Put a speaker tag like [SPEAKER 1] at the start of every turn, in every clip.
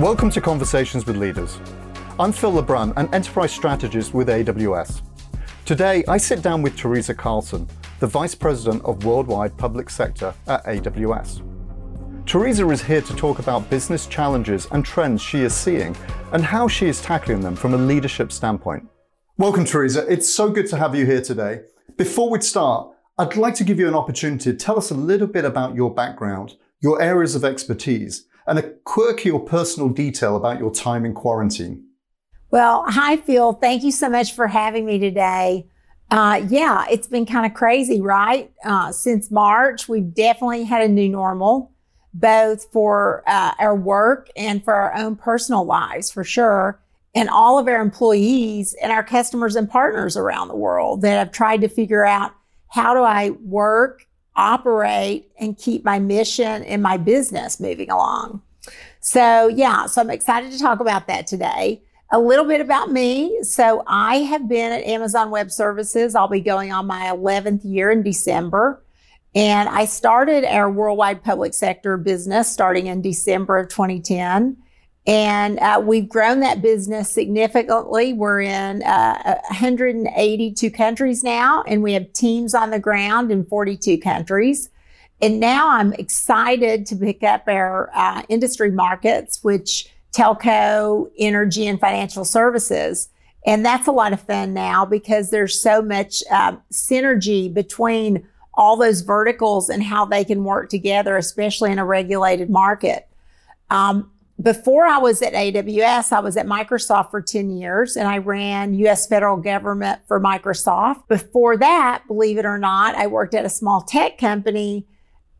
[SPEAKER 1] Welcome to Conversations with Leaders. I'm Phil LeBrun, an enterprise strategist with AWS. Today, I sit down with Teresa Carlson, the Vice President of Worldwide Public Sector at AWS. Teresa is here to talk about business challenges and trends she is seeing and how she is tackling them from a leadership standpoint. Welcome, Teresa. It's so good to have you here today. Before we start, I'd like to give you an opportunity to tell us a little bit about your background, your areas of expertise, and a quirky or personal detail about your time in quarantine.
[SPEAKER 2] Well, hi, Phil. Thank you so much for having me today. Uh, yeah, it's been kind of crazy, right? Uh, since March, we've definitely had a new normal, both for uh, our work and for our own personal lives, for sure. And all of our employees and our customers and partners around the world that have tried to figure out how do I work operate and keep my mission and my business moving along. So, yeah, so I'm excited to talk about that today. A little bit about me. So, I have been at Amazon Web Services. I'll be going on my 11th year in December. And I started our worldwide public sector business starting in December of 2010. And uh, we've grown that business significantly. We're in uh, 182 countries now, and we have teams on the ground in 42 countries. And now I'm excited to pick up our uh, industry markets, which telco, energy, and financial services. And that's a lot of fun now because there's so much uh, synergy between all those verticals and how they can work together, especially in a regulated market. Um, before I was at AWS, I was at Microsoft for 10 years and I ran US federal government for Microsoft. Before that, believe it or not, I worked at a small tech company.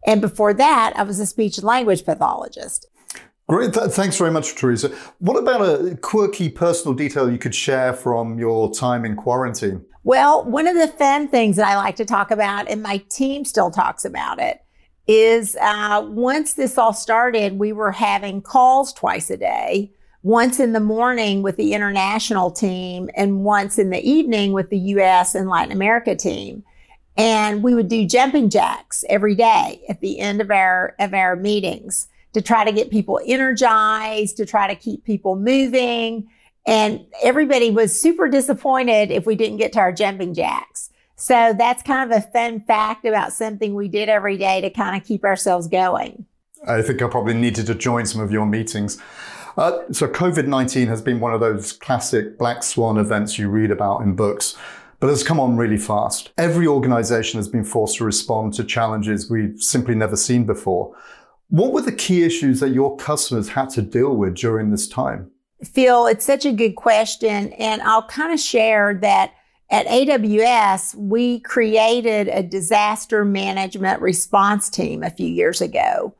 [SPEAKER 2] And before that, I was a speech and language pathologist.
[SPEAKER 1] Great. Th- thanks very much, Teresa. What about a quirky personal detail you could share from your time in quarantine?
[SPEAKER 2] Well, one of the fun things that I like to talk about, and my team still talks about it, is uh, once this all started, we were having calls twice a day, once in the morning with the international team and once in the evening with the US and Latin America team. And we would do jumping jacks every day at the end of our, of our meetings to try to get people energized, to try to keep people moving. And everybody was super disappointed if we didn't get to our jumping jacks. So that's kind of a fun fact about something we did every day to kind of keep ourselves going.
[SPEAKER 1] I think I probably needed to join some of your meetings. Uh, so COVID 19 has been one of those classic black swan events you read about in books, but has come on really fast. Every organization has been forced to respond to challenges we've simply never seen before. What were the key issues that your customers had to deal with during this time?
[SPEAKER 2] Phil, it's such a good question. And I'll kind of share that at AWS, we created a disaster management response team a few years ago.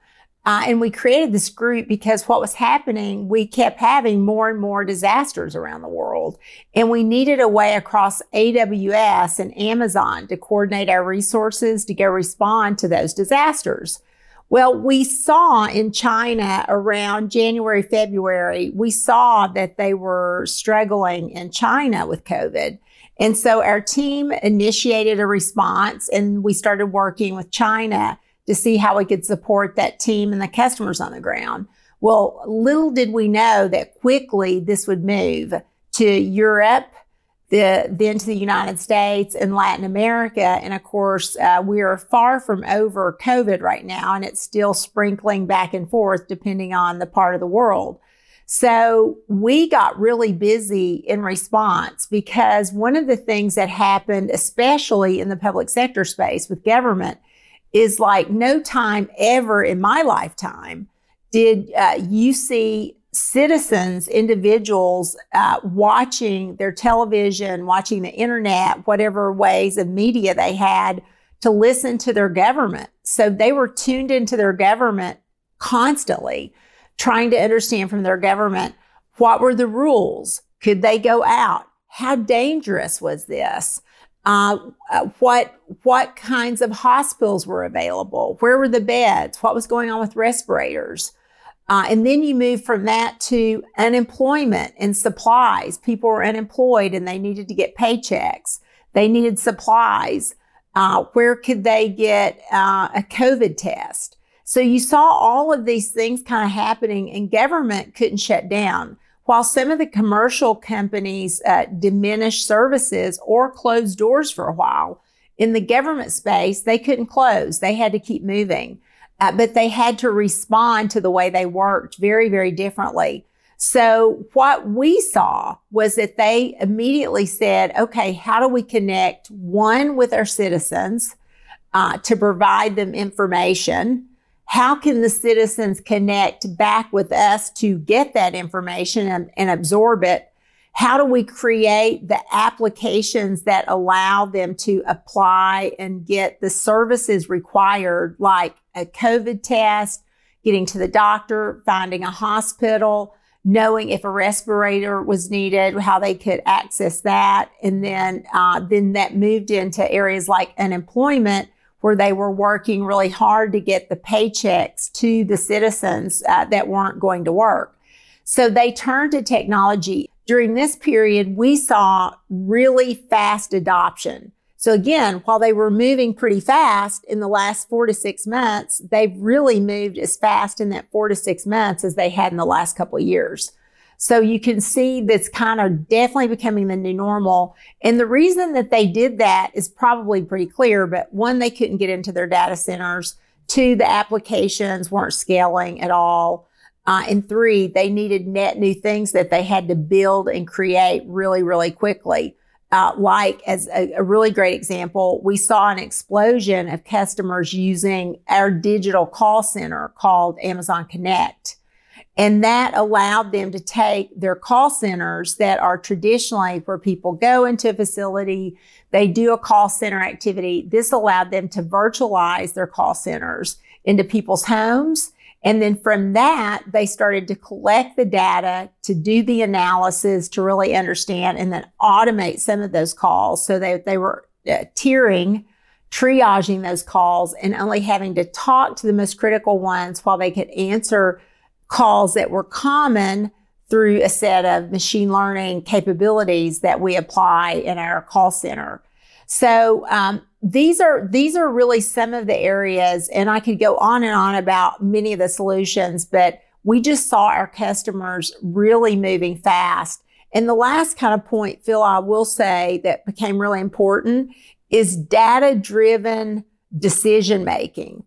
[SPEAKER 2] Uh, and we created this group because what was happening, we kept having more and more disasters around the world. And we needed a way across AWS and Amazon to coordinate our resources to go respond to those disasters. Well, we saw in China around January, February, we saw that they were struggling in China with COVID. And so our team initiated a response and we started working with China to see how we could support that team and the customers on the ground. Well, little did we know that quickly this would move to Europe, the, then to the United States and Latin America. And of course, uh, we are far from over COVID right now, and it's still sprinkling back and forth depending on the part of the world. So we got really busy in response because one of the things that happened, especially in the public sector space with government, is like no time ever in my lifetime did uh, you see citizens, individuals uh, watching their television, watching the internet, whatever ways of media they had to listen to their government. So they were tuned into their government constantly trying to understand from their government what were the rules? Could they go out? How dangerous was this? Uh, uh, what what kinds of hospitals were available? Where were the beds? What was going on with respirators? Uh, and then you move from that to unemployment and supplies. People were unemployed and they needed to get paychecks. They needed supplies. Uh, where could they get uh, a COVID test? So you saw all of these things kind of happening and government couldn't shut down. While some of the commercial companies uh, diminished services or closed doors for a while, in the government space, they couldn't close. They had to keep moving, uh, but they had to respond to the way they worked very, very differently. So what we saw was that they immediately said, okay, how do we connect one with our citizens uh, to provide them information? How can the citizens connect back with us to get that information and, and absorb it? How do we create the applications that allow them to apply and get the services required, like a COVID test, getting to the doctor, finding a hospital, knowing if a respirator was needed, how they could access that, and then uh, then that moved into areas like unemployment, where they were working really hard to get the paychecks to the citizens uh, that weren't going to work. So they turned to technology during this period, we saw really fast adoption. So again, while they were moving pretty fast in the last four to six months, they've really moved as fast in that four to six months as they had in the last couple of years. So you can see that's kind of definitely becoming the new normal. And the reason that they did that is probably pretty clear, but one, they couldn't get into their data centers. Two, the applications weren't scaling at all. Uh, and three, they needed net new things that they had to build and create really, really quickly. Uh, like as a, a, really great example, we saw an explosion of customers using our digital call center called Amazon Connect. And that allowed them to take their call centers that are traditionally where people go into a facility, they do a call center activity. This allowed them to virtualize their call centers into people's homes. And then from that, they started to collect the data to do the analysis to really understand and then automate some of those calls. So that they were uh, tiering, triaging those calls and only having to talk to the most critical ones while they could answer calls that were common through a set of machine learning capabilities that we apply in our call center. So um, these are these are really some of the areas, and I could go on and on about many of the solutions, but we just saw our customers really moving fast. And the last kind of point, Phil, I will say that became really important is data driven decision making,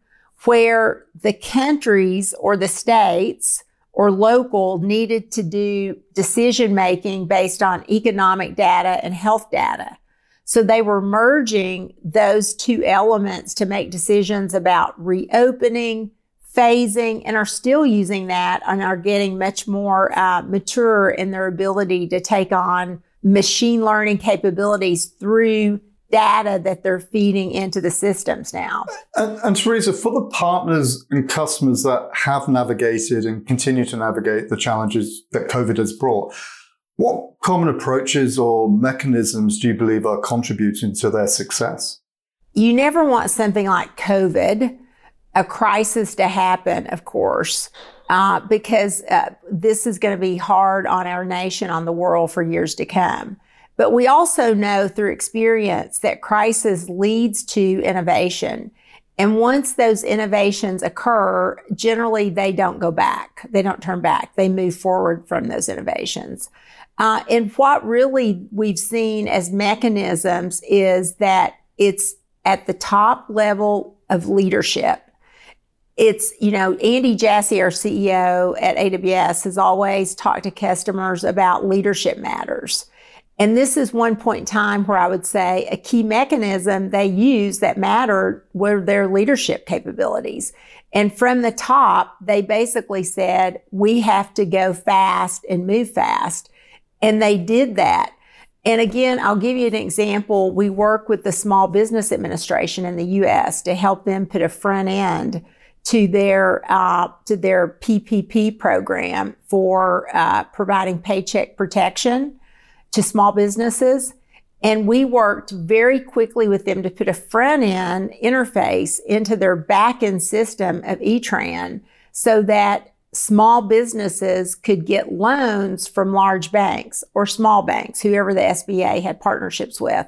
[SPEAKER 2] where the countries or the states or local needed to do decision making based on economic data and health data. So they were merging those two elements to make decisions about reopening, phasing, and are still using that and are getting much more uh, mature in their ability to take on machine learning capabilities through data that they're feeding into the systems now.
[SPEAKER 1] And, and, Teresa, for the partners and customers that have navigated and continue to navigate the challenges that COVID has brought, what common approaches or mechanisms do you believe are contributing to their success?
[SPEAKER 2] You never want something like COVID, a crisis to happen, of course, uh, because uh, this is going to be hard on our nation, on the world for years to come. But we also know through experience that crisis leads to innovation. And once those innovations occur, generally they don't go back. They don't turn back. They move forward from those innovations. Uh, and what really we've seen as mechanisms is that it's at the top level of leadership. It's, you know, Andy Jassy, our CEO at AWS, has always talked to customers about leadership matters. And this is one point in time where I would say a key mechanism they use that mattered were their leadership capabilities. And from the top, they basically said, we have to go fast and move fast. And they did that. And again, I'll give you an example. We work with the Small Business Administration in the U.S. to help them put a front end to their uh, to their PPP program for uh, providing paycheck protection to small businesses. And we worked very quickly with them to put a front end interface into their back end system of eTran so that small businesses could get loans from large banks or small banks, whoever the SBA had partnerships with.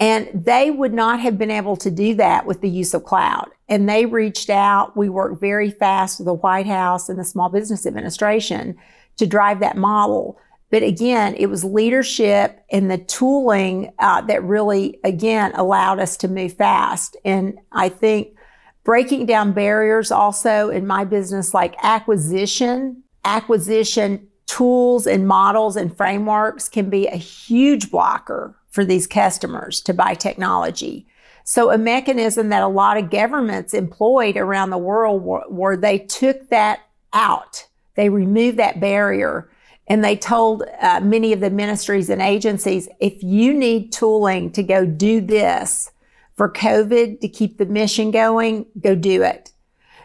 [SPEAKER 2] And they would not have been able to do that with the use of cloud. And they reached out. We worked very fast with the White House and the Small Business Administration to drive that model. But again, it was leadership and the tooling uh, that really, again, allowed us to move fast. And I think breaking down barriers also in my business, like acquisition, acquisition tools and models and frameworks can be a huge blocker for these customers to buy technology. So a mechanism that a lot of governments employed around the world where they took that out. They removed that barrier and they told uh, many of the ministries and agencies, if you need tooling to go do this for COVID to keep the mission going, go do it.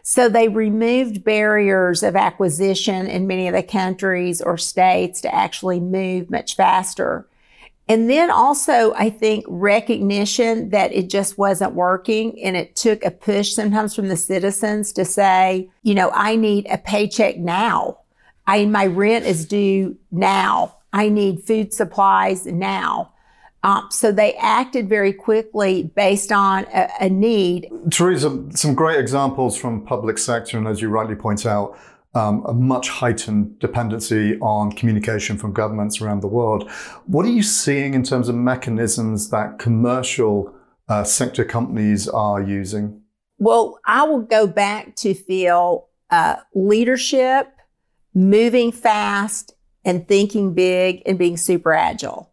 [SPEAKER 2] So they removed barriers of acquisition in many of the countries or states to actually move much faster. And then also, I think recognition that it just wasn't working and it took a push sometimes from the citizens to say, you know, I need a paycheck now. I, my rent is due now. I need food supplies now. Um, so they acted very quickly based on a, a need.
[SPEAKER 1] Teresa, some great examples from public sector, and as you rightly point out, um, a much heightened dependency on communication from governments around the world. What are you seeing in terms of mechanisms that commercial uh, sector companies are using?
[SPEAKER 2] Well, I will go back to Phil uh, leadership, moving fast, and thinking big and being super agile.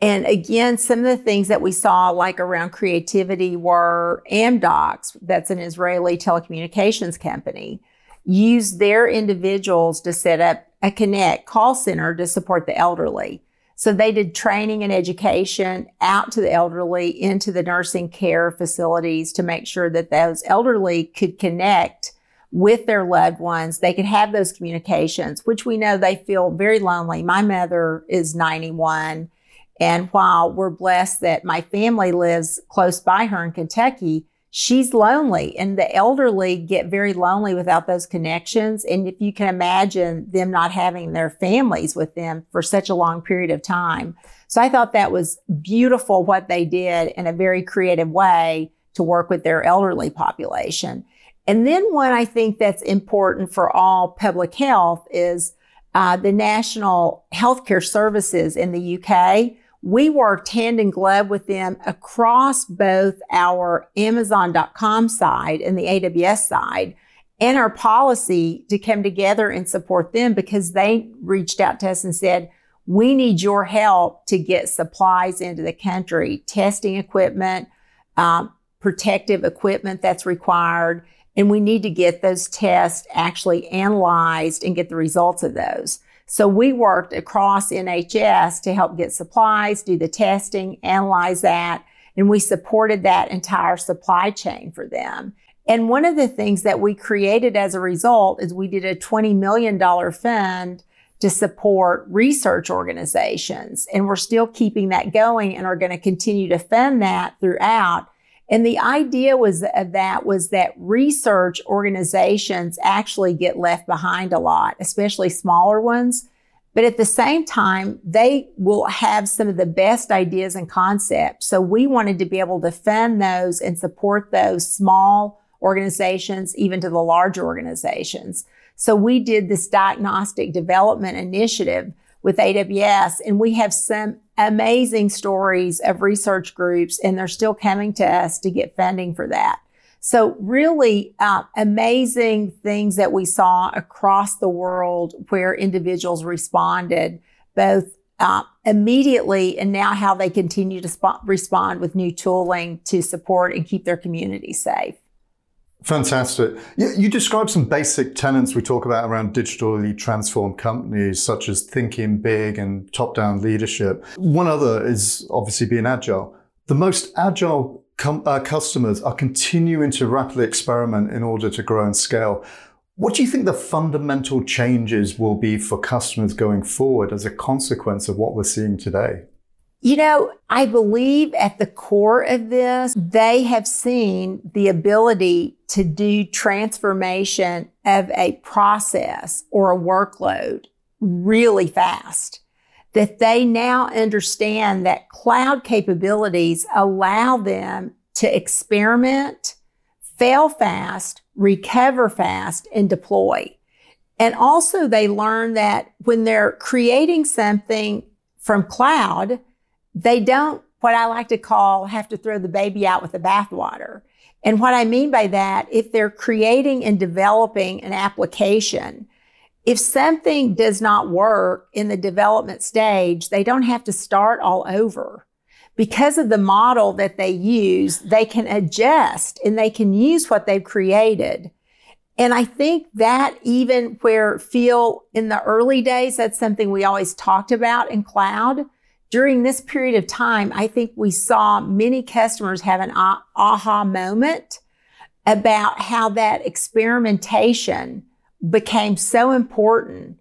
[SPEAKER 2] And again, some of the things that we saw, like around creativity, were Amdocs, that's an Israeli telecommunications company use their individuals to set up a Connect call center to support the elderly. So they did training and education out to the elderly into the nursing care facilities to make sure that those elderly could connect with their loved ones. They could have those communications, which we know they feel very lonely. My mother is 91. And while we're blessed that my family lives close by her in Kentucky, she's lonely and the elderly get very lonely without those connections. And if you can imagine them not having their families with them for such a long period of time. So I thought that was beautiful what they did in a very creative way to work with their elderly population. And then one I think that's important for all public health is uh, the National Healthcare Services in the UK we worked hand in glove with them across both our Amazon.com side and the AWS side and our policy to come together and support them because they reached out to us and said, we need your help to get supplies into the country, testing equipment, um, protective equipment that's required. And we need to get those tests actually analyzed and get the results of those. So we worked across NHS to help get supplies, do the testing, analyze that, and we supported that entire supply chain for them. And one of the things that we created as a result is we did a $20 million fund to support research organizations. And we're still keeping that going and are going to continue to fund that throughout and the idea was of that was that research organizations actually get left behind a lot, especially smaller ones. But at the same time, they will have some of the best ideas and concepts. So we wanted to be able to fund those and support those small organizations, even to the larger organizations. So we did this diagnostic development initiative with AWS and we have some amazing stories of research groups, and they're still coming to us to get funding for that. So really uh, amazing things that we saw across the world where individuals responded both uh, immediately and now how they continue to sp- respond with new tooling to support and keep their community safe.
[SPEAKER 1] Fantastic. You, you describe some basic tenets we talk about around digitally transformed companies, such as thinking big and top down leadership. One other is obviously being agile. The most agile com- uh, customers are continuing to rapidly experiment in order to grow and scale. What do you think the fundamental changes will be for customers going forward as a consequence of what we're seeing today?
[SPEAKER 2] You know, I believe at the core of this, they have seen the ability to do transformation of a process or a workload really fast. that they now understand that cloud capabilities allow them to experiment, fail fast, recover fast, and deploy. And also they learn that when they're creating something from cloud, they don't, what I like to call, have to throw the baby out with the bathwater. And what I mean by that, if they're creating and developing an application, if something does not work in the development stage, they don't have to start all over. Because of the model that they use, they can adjust and they can use what they've created. And I think that even where Phil in the early days, that's something we always talked about in cloud. During this period of time, I think we saw many customers have an aha moment about how that experimentation became so important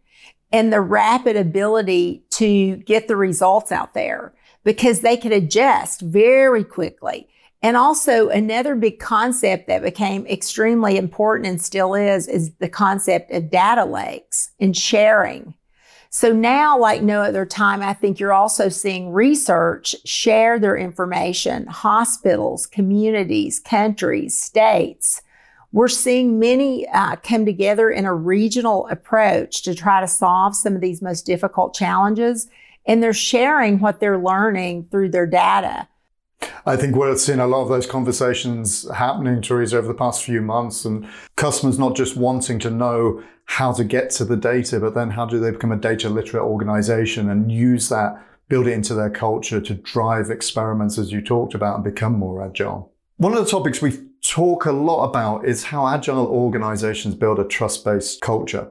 [SPEAKER 2] and the rapid ability to get the results out there because they could adjust very quickly. And also another big concept that became extremely important and still is, is the concept of data lakes and sharing. So now, like no other time, I think you're also seeing research share their information, hospitals, communities, countries, states, we're seeing many uh, come together in a regional approach to try to solve some of these most difficult challenges. And they're sharing what they're learning through their data.
[SPEAKER 1] I think we're seeing a lot of those conversations happening, Teresa, over the past few months, and customers not just wanting to know how to get to the data, but then how do they become a data literate organization and use that, build it into their culture to drive experiments, as you talked about, and become more agile. One of the topics we talk a lot about is how agile organizations build a trust based culture.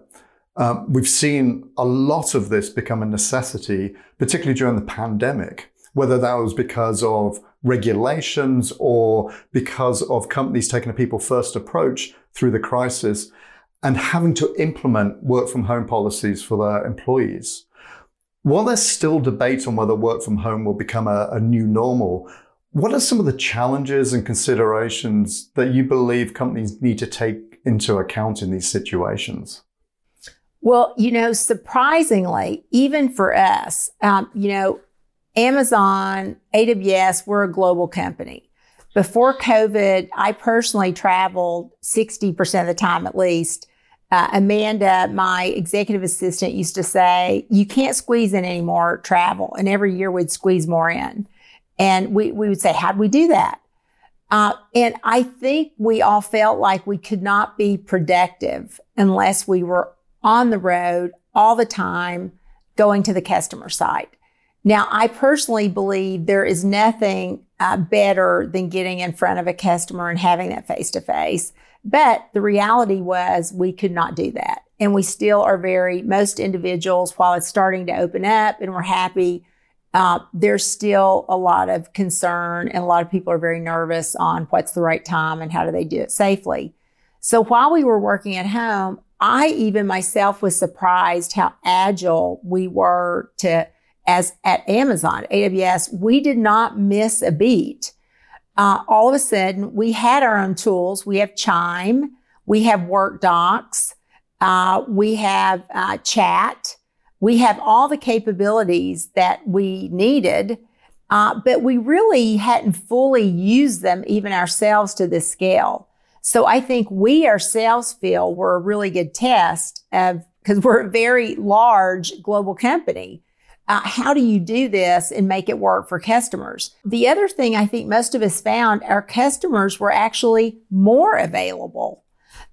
[SPEAKER 1] Um, we've seen a lot of this become a necessity, particularly during the pandemic, whether that was because of regulations or because of companies taking a people first approach through the crisis and having to implement work from home policies for their employees. While there's still debate on whether work from home will become a, a new normal, what are some of the challenges and considerations that you believe companies need to take into account in these situations?
[SPEAKER 2] Well, you know, surprisingly, even for us, um, you know, Amazon, AWS, we're a global company. Before COVID, I personally traveled 60% of the time at least. Uh, Amanda, my executive assistant, used to say, You can't squeeze in any more travel. And every year we'd squeeze more in. And we, we would say, how do we do that? Uh, and I think we all felt like we could not be productive unless we were on the road all the time going to the customer site. Now, I personally believe there is nothing uh, better than getting in front of a customer and having that face to face. But the reality was we could not do that. And we still are very, most individuals, while it's starting to open up and we're happy, uh, there's still a lot of concern and a lot of people are very nervous on what's the right time and how do they do it safely. So while we were working at home, I even myself was surprised how agile we were to, as at Amazon, AWS, we did not miss a beat. Uh, all of a sudden, we had our own tools. We have Chime, we have WorkDocs, uh, we have uh, Chat, we have all the capabilities that we needed, uh, but we really hadn't fully used them even ourselves to this scale. So I think we ourselves feel we're a really good test of because we're a very large global company. Uh, how do you do this and make it work for customers? The other thing I think most of us found our customers were actually more available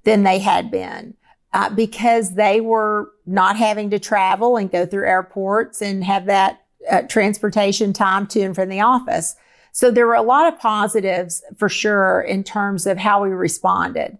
[SPEAKER 2] than they had been uh, because they were not having to travel and go through airports and have that uh, transportation time to and from the office. So there were a lot of positives for sure in terms of how we responded.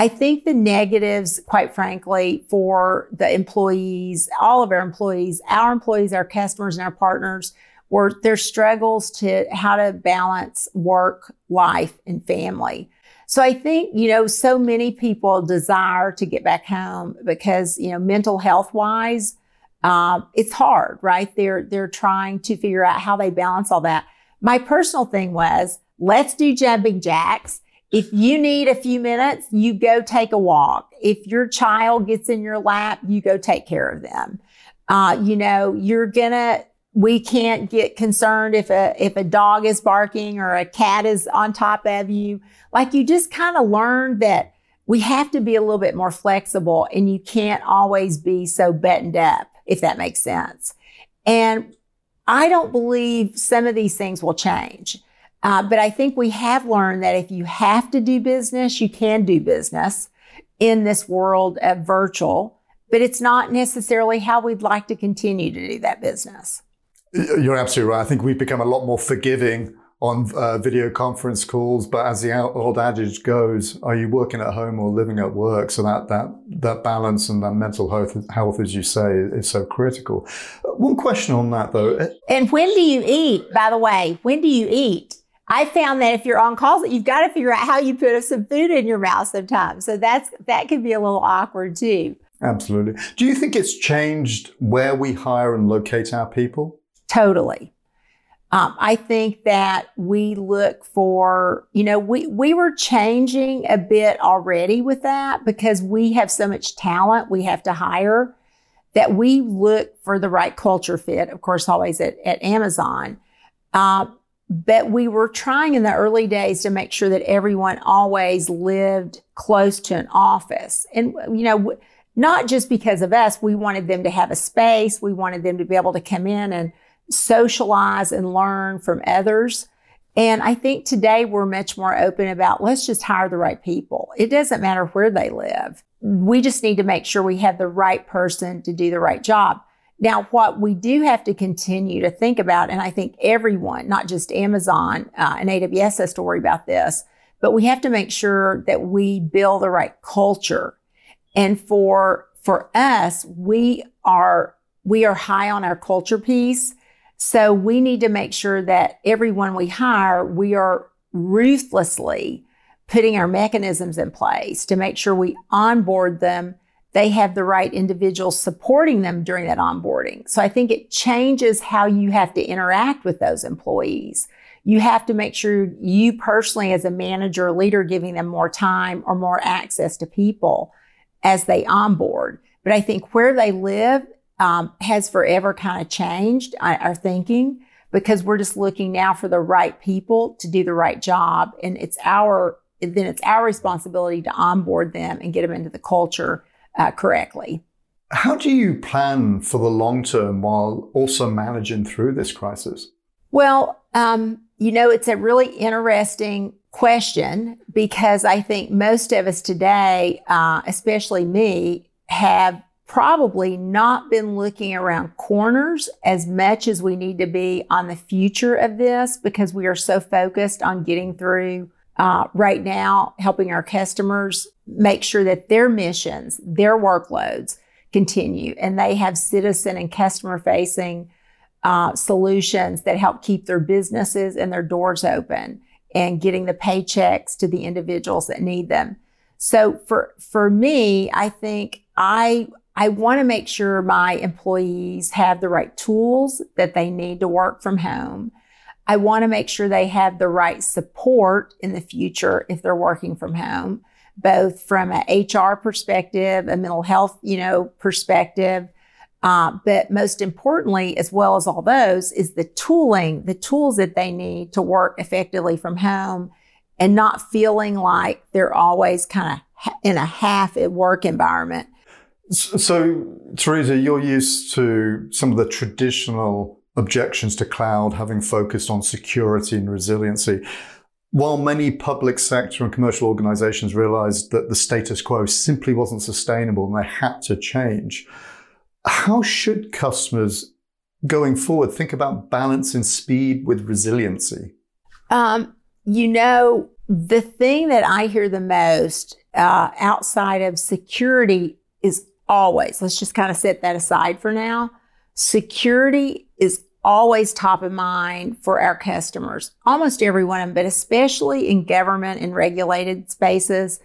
[SPEAKER 2] I think the negatives, quite frankly, for the employees, all of our employees, our employees, our customers, and our partners, were their struggles to how to balance work, life, and family. So I think, you know, so many people desire to get back home because, you know, mental health wise, uh, it's hard, right? They're, they're trying to figure out how they balance all that. My personal thing was, let's do jumping jacks. If you need a few minutes, you go take a walk. If your child gets in your lap, you go take care of them. Uh, you know, you're gonna we can't get concerned if a if a dog is barking or a cat is on top of you. Like you just kind of learn that we have to be a little bit more flexible and you can't always be so buttoned up, if that makes sense. And I don't believe some of these things will change. Uh, but I think we have learned that if you have to do business, you can do business in this world of virtual, but it's not necessarily how we'd like to continue to do that business.
[SPEAKER 1] You're absolutely right. I think we've become a lot more forgiving on uh, video conference calls, but as the old adage goes, are you working at home or living at work? So that that that balance and that mental health, health as you say, is so critical. One question on that though.
[SPEAKER 2] And when do you eat? By the way, when do you eat? I found that if you're on calls, you've got to figure out how you put some food in your mouth sometimes. So that's that could be a little awkward too.
[SPEAKER 1] Absolutely. Do you think it's changed where we hire and locate our people?
[SPEAKER 2] Totally. Um, I think that we look for, you know, we, we were changing a bit already with that because we have so much talent we have to hire that we look for the right culture fit, of course, always at, at Amazon. Uh, but we were trying in the early days to make sure that everyone always lived close to an office. And, you know, not just because of us, we wanted them to have a space. We wanted them to be able to come in and socialize and learn from others. And I think today we're much more open about let's just hire the right people. It doesn't matter where they live. We just need to make sure we have the right person to do the right job. Now, what we do have to continue to think about, and I think everyone, not just Amazon uh, and AWS has to worry about this, but we have to make sure that we build the right culture. And for, for us, we are, we are high on our culture piece. So we need to make sure that everyone we hire, we are ruthlessly putting our mechanisms in place to make sure we onboard them. They have the right individuals supporting them during that onboarding. So I think it changes how you have to interact with those employees. You have to make sure you personally, as a manager or leader, giving them more time or more access to people as they onboard. But I think where they live um, has forever kind of changed our thinking because we're just looking now for the right people to do the right job. And it's our, then it's our responsibility to onboard them and get them into the culture uh, correctly.
[SPEAKER 1] How do you plan for the long term while also managing through this crisis?
[SPEAKER 2] Well, um, you know, it's a really interesting question because I think most of us today, uh, especially me, have probably not been looking around corners as much as we need to be on the future of this because we are so focused on getting through uh, right now, helping our customers make sure that their missions, their workloads continue, and they have citizen and customer facing uh, solutions that help keep their businesses and their doors open and getting the paychecks to the individuals that need them. So for for me, I think I I want to make sure my employees have the right tools that they need to work from home. I want to make sure they have the right support in the future if they're working from home, both from an HR perspective, a mental health, you know, perspective. Uh, but most importantly, as well as all those, is the tooling, the tools that they need to work effectively from home and not feeling like they're always kind of in a half at work environment
[SPEAKER 1] so, Teresa, you're used to some of the traditional objections to cloud having focused on security and resiliency. While many public sector and commercial organizations realized that the status quo simply wasn't sustainable and they had to change, how should customers going forward think about balance and speed with resiliency?
[SPEAKER 2] Um, you know, the thing that I hear the most uh, outside of security is always, let's just kind of set that aside for now. Security is always top of mind for our customers, almost everyone, but especially in government and regulated spaces,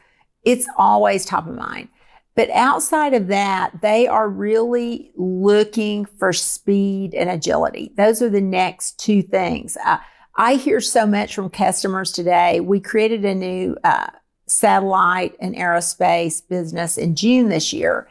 [SPEAKER 2] it's always top of mind. But outside of that, they are really looking for speed and agility. Those are the next two things. Uh, I hear so much from customers today. We created a new uh, satellite and aerospace business in June this year.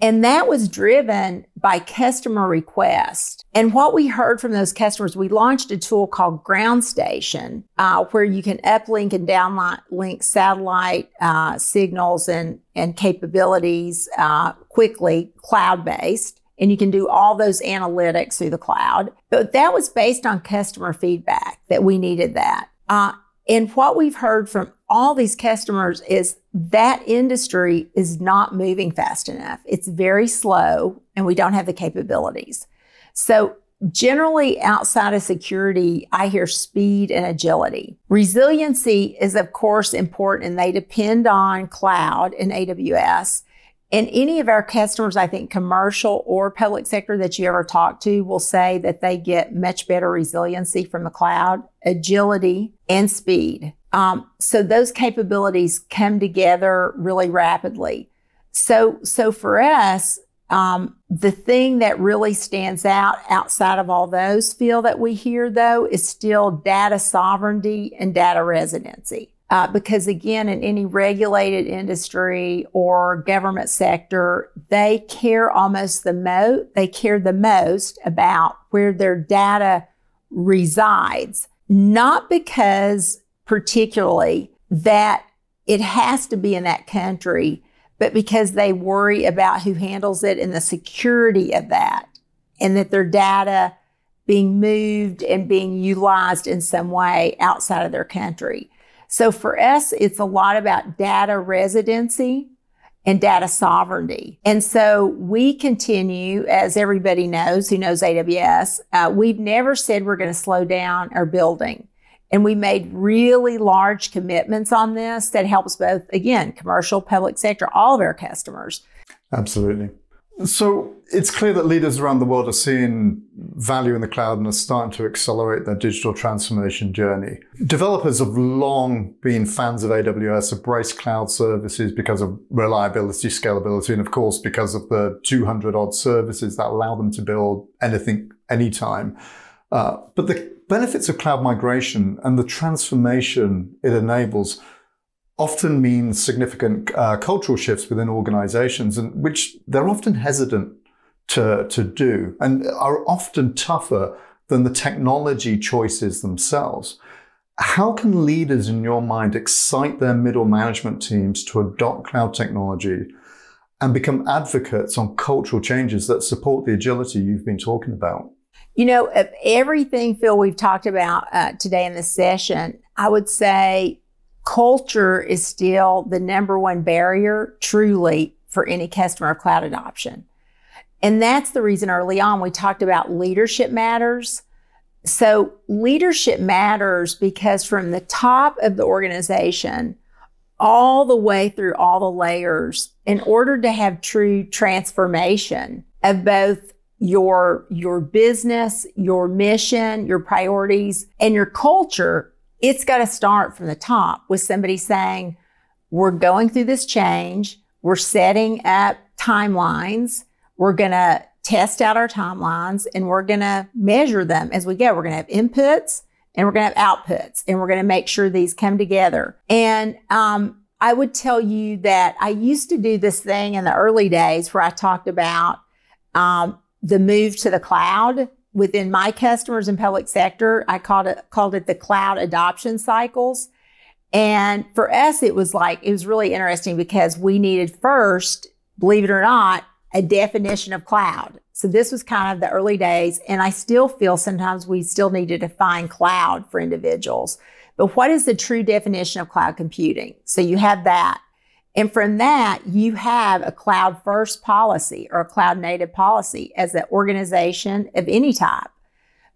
[SPEAKER 2] And that was driven by customer request. And what we heard from those customers, we launched a tool called Ground Station, uh, where you can uplink and downlink satellite uh, signals and, and capabilities uh, quickly, cloud based. And you can do all those analytics through the cloud. But that was based on customer feedback that we needed that. Uh, and what we've heard from all these customers is that industry is not moving fast enough. It's very slow and we don't have the capabilities. So generally outside of security, I hear speed and agility. Resiliency is of course important and they depend on cloud and AWS. And any of our customers, I think commercial or public sector that you ever talk to will say that they get much better resiliency from the cloud, agility and speed. Um, so those capabilities come together really rapidly. So, so for us, um, the thing that really stands out outside of all those Phil that we hear though is still data sovereignty and data residency. Uh, because again, in any regulated industry or government sector, they care almost the most, they care the most about where their data resides, not because particularly that it has to be in that country, but because they worry about who handles it and the security of that and that their data being moved and being utilized in some way outside of their country. So for us, it's a lot about data residency and data sovereignty. And so we continue, as everybody knows who knows AWS, uh, we've never said we're going to slow down our building. And we made really large commitments on this that helps both, again, commercial, public sector, all of our customers.
[SPEAKER 1] Absolutely. So it's clear that leaders around the world are seeing value in the cloud and are starting to accelerate their digital transformation journey. Developers have long been fans of AWS, embrace cloud services because of reliability, scalability, and of course, because of the 200 odd services that allow them to build anything, anytime. Uh, but the benefits of cloud migration and the transformation it enables often means significant uh, cultural shifts within organizations, and which they're often hesitant to, to do and are often tougher than the technology choices themselves. How can leaders, in your mind, excite their middle management teams to adopt cloud technology and become advocates on cultural changes that support the agility you've been talking about?
[SPEAKER 2] You know, of everything, Phil, we've talked about uh, today in this session, I would say culture is still the number one barrier truly for any customer of cloud adoption. And that's the reason early on we talked about leadership matters. So leadership matters because from the top of the organization all the way through all the layers, in order to have true transformation of both your, your business, your mission, your priorities, and your culture, it's got to start from the top with somebody saying, we're going through this change. We're setting up timelines. We're going to test out our timelines and we're going to measure them as we go. We're going to have inputs and we're going to have outputs and we're going to make sure these come together. And, um, I would tell you that I used to do this thing in the early days where I talked about um, the move to the cloud within my customers in public sector. I called it, called it the cloud adoption cycles. And for us, it was like, it was really interesting because we needed first, believe it or not, a definition of cloud. So this was kind of the early days. And I still feel sometimes we still need to define cloud for individuals. But what is the true definition of cloud computing? So you have that. And from that, you have a cloud first policy or a cloud native policy as an organization of any type.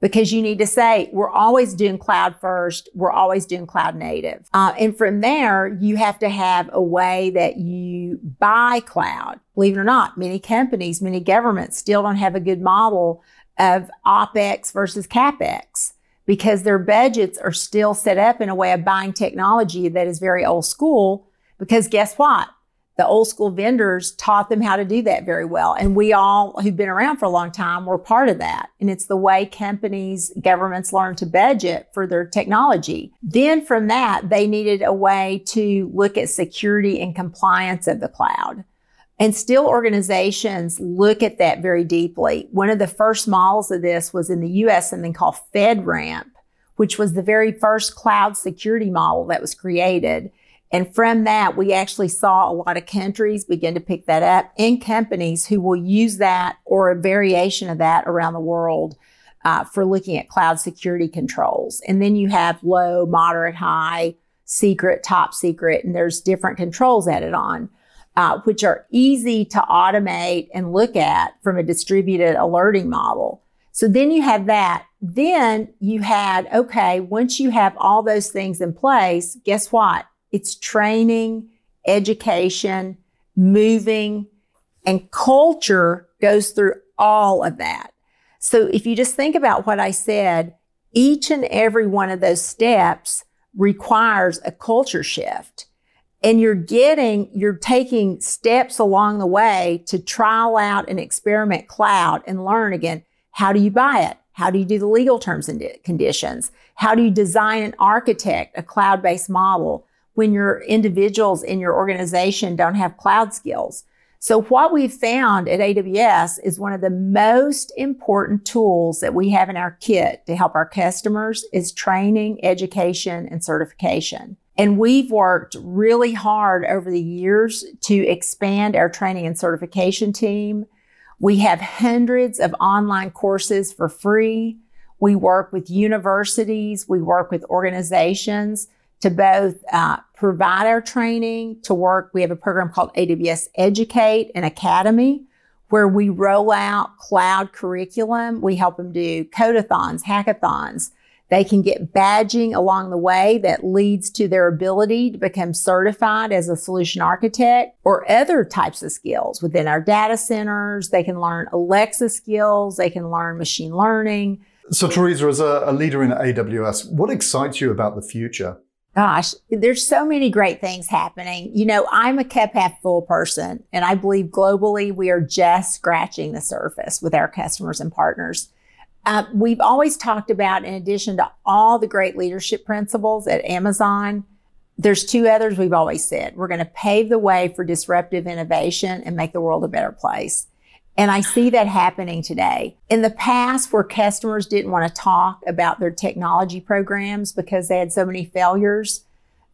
[SPEAKER 2] Because you need to say, we're always doing cloud first. We're always doing cloud native. Uh, and from there, you have to have a way that you buy cloud. Believe it or not, many companies, many governments still don't have a good model of OPEX versus CAPEX because their budgets are still set up in a way of buying technology that is very old school because guess what? The old school vendors taught them how to do that very well. And we all who've been around for a long time were part of that. And it's the way companies, governments learn to budget for their technology. Then from that, they needed a way to look at security and compliance of the cloud. And still organizations look at that very deeply. One of the first models of this was in the US, something called FedRAMP, which was the very first cloud security model that was created. And from that, we actually saw a lot of countries begin to pick that up and companies who will use that or a variation of that around the world uh, for looking at cloud security controls. And then you have low, moderate, high, secret, top secret, and there's different controls added on uh, which are easy to automate and look at from a distributed alerting model. So then you have that. Then you had, okay, once you have all those things in place, guess what? It's training, education, moving, and culture goes through all of that. So if you just think about what I said, each and every one of those steps requires a culture shift and you're getting, you're taking steps along the way to trial out and experiment cloud and learn again. How do you buy it? How do you do the legal terms and conditions? How do you design and architect a cloud based model when your individuals in your organization don't have cloud skills? So what we've found at AWS is one of the most important tools that we have in our kit to help our customers is training, education, and certification. And we've worked really hard over the years to expand our training and certification team. We have hundreds of online courses for free. We work with universities. We work with organizations to both uh, provide our training, to work. We have a program called AWS Educate and Academy, where we roll out cloud curriculum. We help them do codeathons, hackathons, they can get badging along the way that leads to their ability to become certified as a solution architect or other types of skills within our data centers. They can learn Alexa skills. They can learn machine learning.
[SPEAKER 1] So, Teresa, as a, a leader in AWS, what excites you about the future?
[SPEAKER 2] Gosh, there's so many great things happening. You know, I'm a cup half full person, and I believe globally we are just scratching the surface with our customers and partners. Uh, we've always talked about, in addition to all the great leadership principles at Amazon, there's two others we've always said. We're going to pave the way for disruptive innovation and make the world a better place. And I see that happening today. In the past, where customers didn't want to talk about their technology programs because they had so many failures,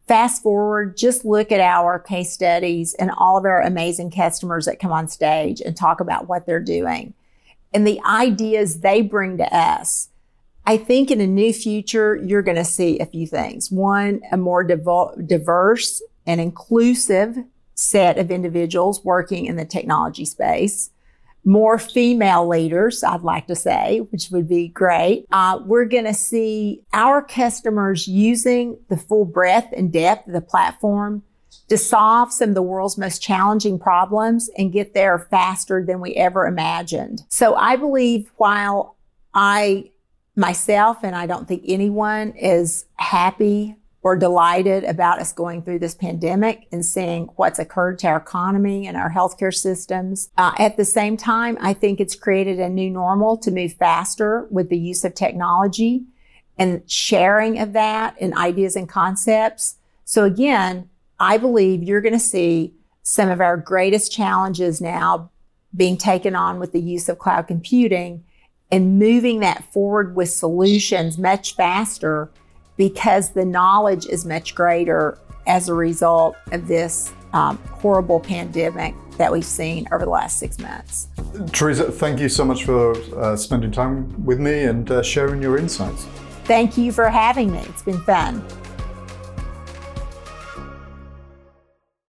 [SPEAKER 2] fast forward, just look at our case studies and all of our amazing customers that come on stage and talk about what they're doing and the ideas they bring to us. I think in a new future, you're going to see a few things. One, a more diverse and inclusive set of individuals working in the technology space. More female leaders, I'd like to say, which would be great. Uh, we're going to see our customers using the full breadth and depth of the platform to solve some of the world's most challenging problems and get there faster than we ever imagined. So I believe while I myself and I don't think anyone is happy or delighted about us going through this pandemic and seeing what's occurred to our economy and our healthcare systems. Uh, at the same time, I think it's created a new normal to move faster with the use of technology and sharing of that and ideas and concepts. So again, I believe you're going to see some of our greatest challenges now being taken on with the use of cloud computing and moving that forward with solutions much faster because the knowledge is much greater as a result of this um, horrible pandemic that we've seen over the last six months.
[SPEAKER 1] Teresa, thank you so much for uh, spending time with me and uh, sharing your insights.
[SPEAKER 2] Thank you for having me. It's been fun.